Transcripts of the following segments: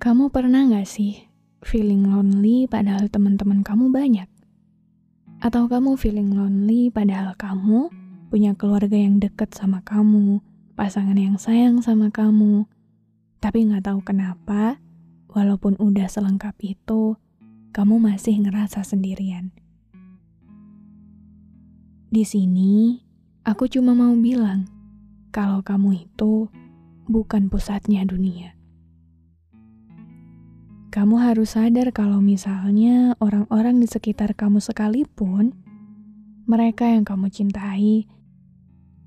Kamu pernah gak sih feeling lonely padahal teman-teman kamu banyak? Atau kamu feeling lonely padahal kamu punya keluarga yang deket sama kamu, pasangan yang sayang sama kamu, tapi gak tahu kenapa, walaupun udah selengkap itu, kamu masih ngerasa sendirian. Di sini, aku cuma mau bilang kalau kamu itu bukan pusatnya dunia kamu harus sadar kalau misalnya orang-orang di sekitar kamu sekalipun, mereka yang kamu cintai,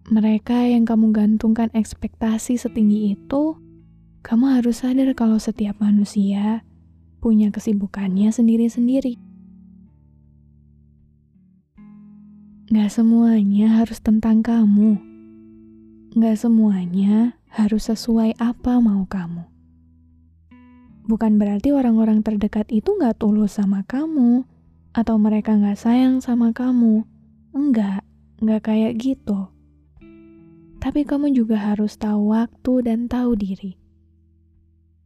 mereka yang kamu gantungkan ekspektasi setinggi itu, kamu harus sadar kalau setiap manusia punya kesibukannya sendiri-sendiri. Gak semuanya harus tentang kamu. Gak semuanya harus sesuai apa mau kamu bukan berarti orang-orang terdekat itu nggak tulus sama kamu, atau mereka nggak sayang sama kamu. Enggak, nggak kayak gitu. Tapi kamu juga harus tahu waktu dan tahu diri.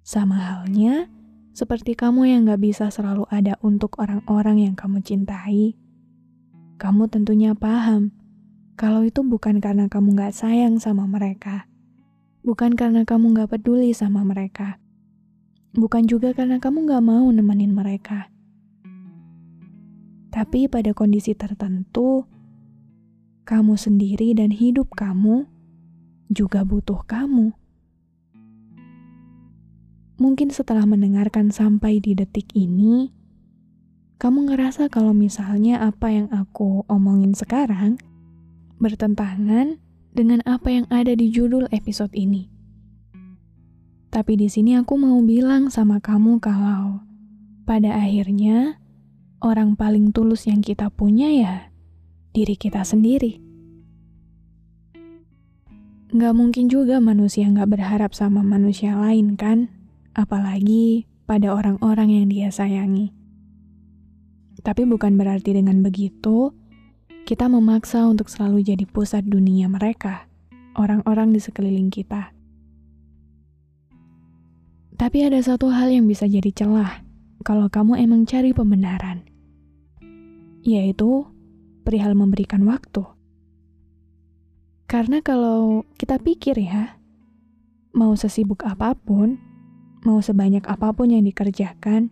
Sama halnya, seperti kamu yang nggak bisa selalu ada untuk orang-orang yang kamu cintai. Kamu tentunya paham kalau itu bukan karena kamu nggak sayang sama mereka, bukan karena kamu nggak peduli sama mereka Bukan juga karena kamu gak mau nemenin mereka. Tapi pada kondisi tertentu, kamu sendiri dan hidup kamu juga butuh kamu. Mungkin setelah mendengarkan sampai di detik ini, kamu ngerasa kalau misalnya apa yang aku omongin sekarang bertentangan dengan apa yang ada di judul episode ini. Tapi di sini aku mau bilang sama kamu kalau pada akhirnya orang paling tulus yang kita punya ya diri kita sendiri. Gak mungkin juga manusia gak berharap sama manusia lain kan? Apalagi pada orang-orang yang dia sayangi. Tapi bukan berarti dengan begitu, kita memaksa untuk selalu jadi pusat dunia mereka, orang-orang di sekeliling kita. Tapi ada satu hal yang bisa jadi celah kalau kamu emang cari pembenaran, yaitu perihal memberikan waktu. Karena kalau kita pikir ya, mau sesibuk apa pun, mau sebanyak apa pun yang dikerjakan,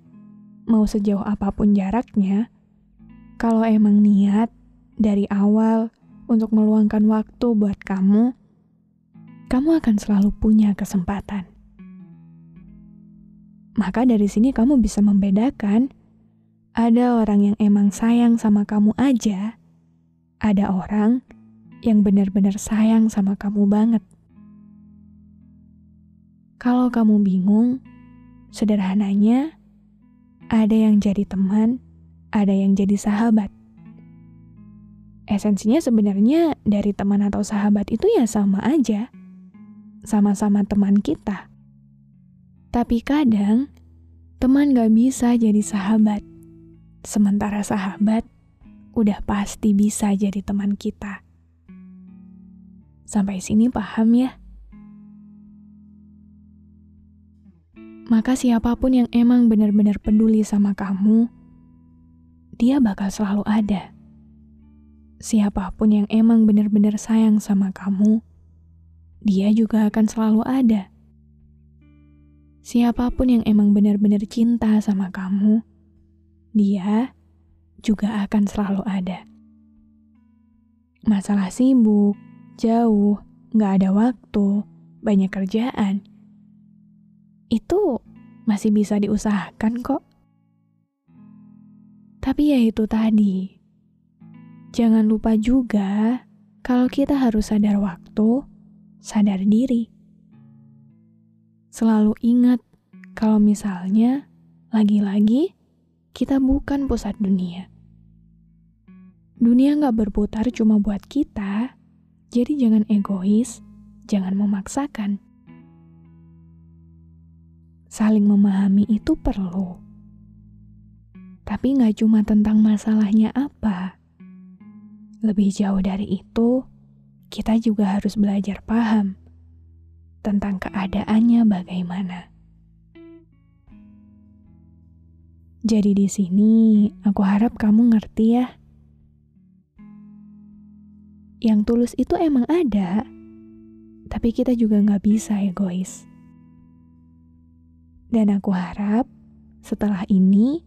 mau sejauh apa pun jaraknya, kalau emang niat dari awal untuk meluangkan waktu buat kamu, kamu akan selalu punya kesempatan. Maka dari sini kamu bisa membedakan ada orang yang emang sayang sama kamu aja, ada orang yang benar-benar sayang sama kamu banget. Kalau kamu bingung, sederhananya ada yang jadi teman, ada yang jadi sahabat. Esensinya sebenarnya dari teman atau sahabat itu ya sama aja. Sama-sama teman kita. Tapi kadang, teman gak bisa jadi sahabat. Sementara sahabat udah pasti bisa jadi teman kita. Sampai sini paham ya? Maka siapa pun yang emang benar-benar peduli sama kamu, dia bakal selalu ada. Siapa pun yang emang benar-benar sayang sama kamu, dia juga akan selalu ada siapa pun yang emang benar-benar cinta sama kamu, dia juga akan selalu ada. Masalah sibuk, jauh, gak ada waktu, banyak kerjaan, itu masih bisa diusahakan kok. Tapi ya itu tadi, jangan lupa juga kalau kita harus sadar waktu, sadar diri. Selalu ingat kalau misalnya lagi-lagi kita bukan pusat dunia. Dunia nggak berputar cuma buat kita, jadi jangan egois, jangan memaksakan. Saling memahami itu perlu. Tapi nggak cuma tentang masalahnya apa. Lebih jauh dari itu, kita juga harus belajar paham tentang keadaannya bagaimana. Jadi di sini, aku harap kamu ngerti ya. Yang tulus itu emang ada, tapi kita juga nggak bisa egois. Dan aku harap setelah ini,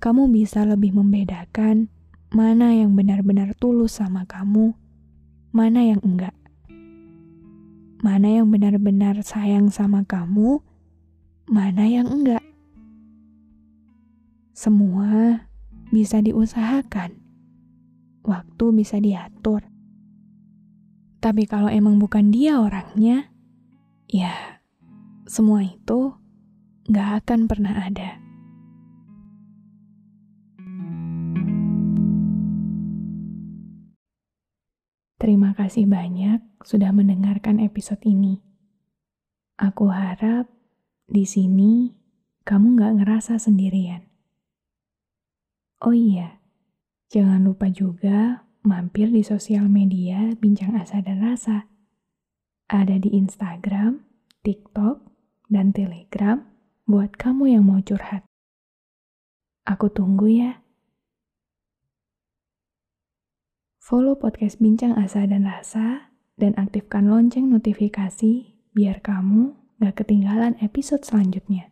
kamu bisa lebih membedakan mana yang benar-benar tulus sama kamu mana yang enggak. Mana yang benar-benar sayang sama kamu, mana yang enggak. Semua bisa diusahakan. Waktu bisa diatur. Tapi kalau emang bukan dia orangnya, ya semua itu gak akan pernah ada. Terima kasih banyak sudah mendengarkan episode ini. Aku harap di sini kamu gak ngerasa sendirian. Oh iya, jangan lupa juga mampir di sosial media Bincang Asa dan Rasa. Ada di Instagram, TikTok, dan Telegram buat kamu yang mau curhat. Aku tunggu ya. Follow podcast Bincang Asa dan Rasa dan aktifkan lonceng notifikasi biar kamu gak ketinggalan episode selanjutnya.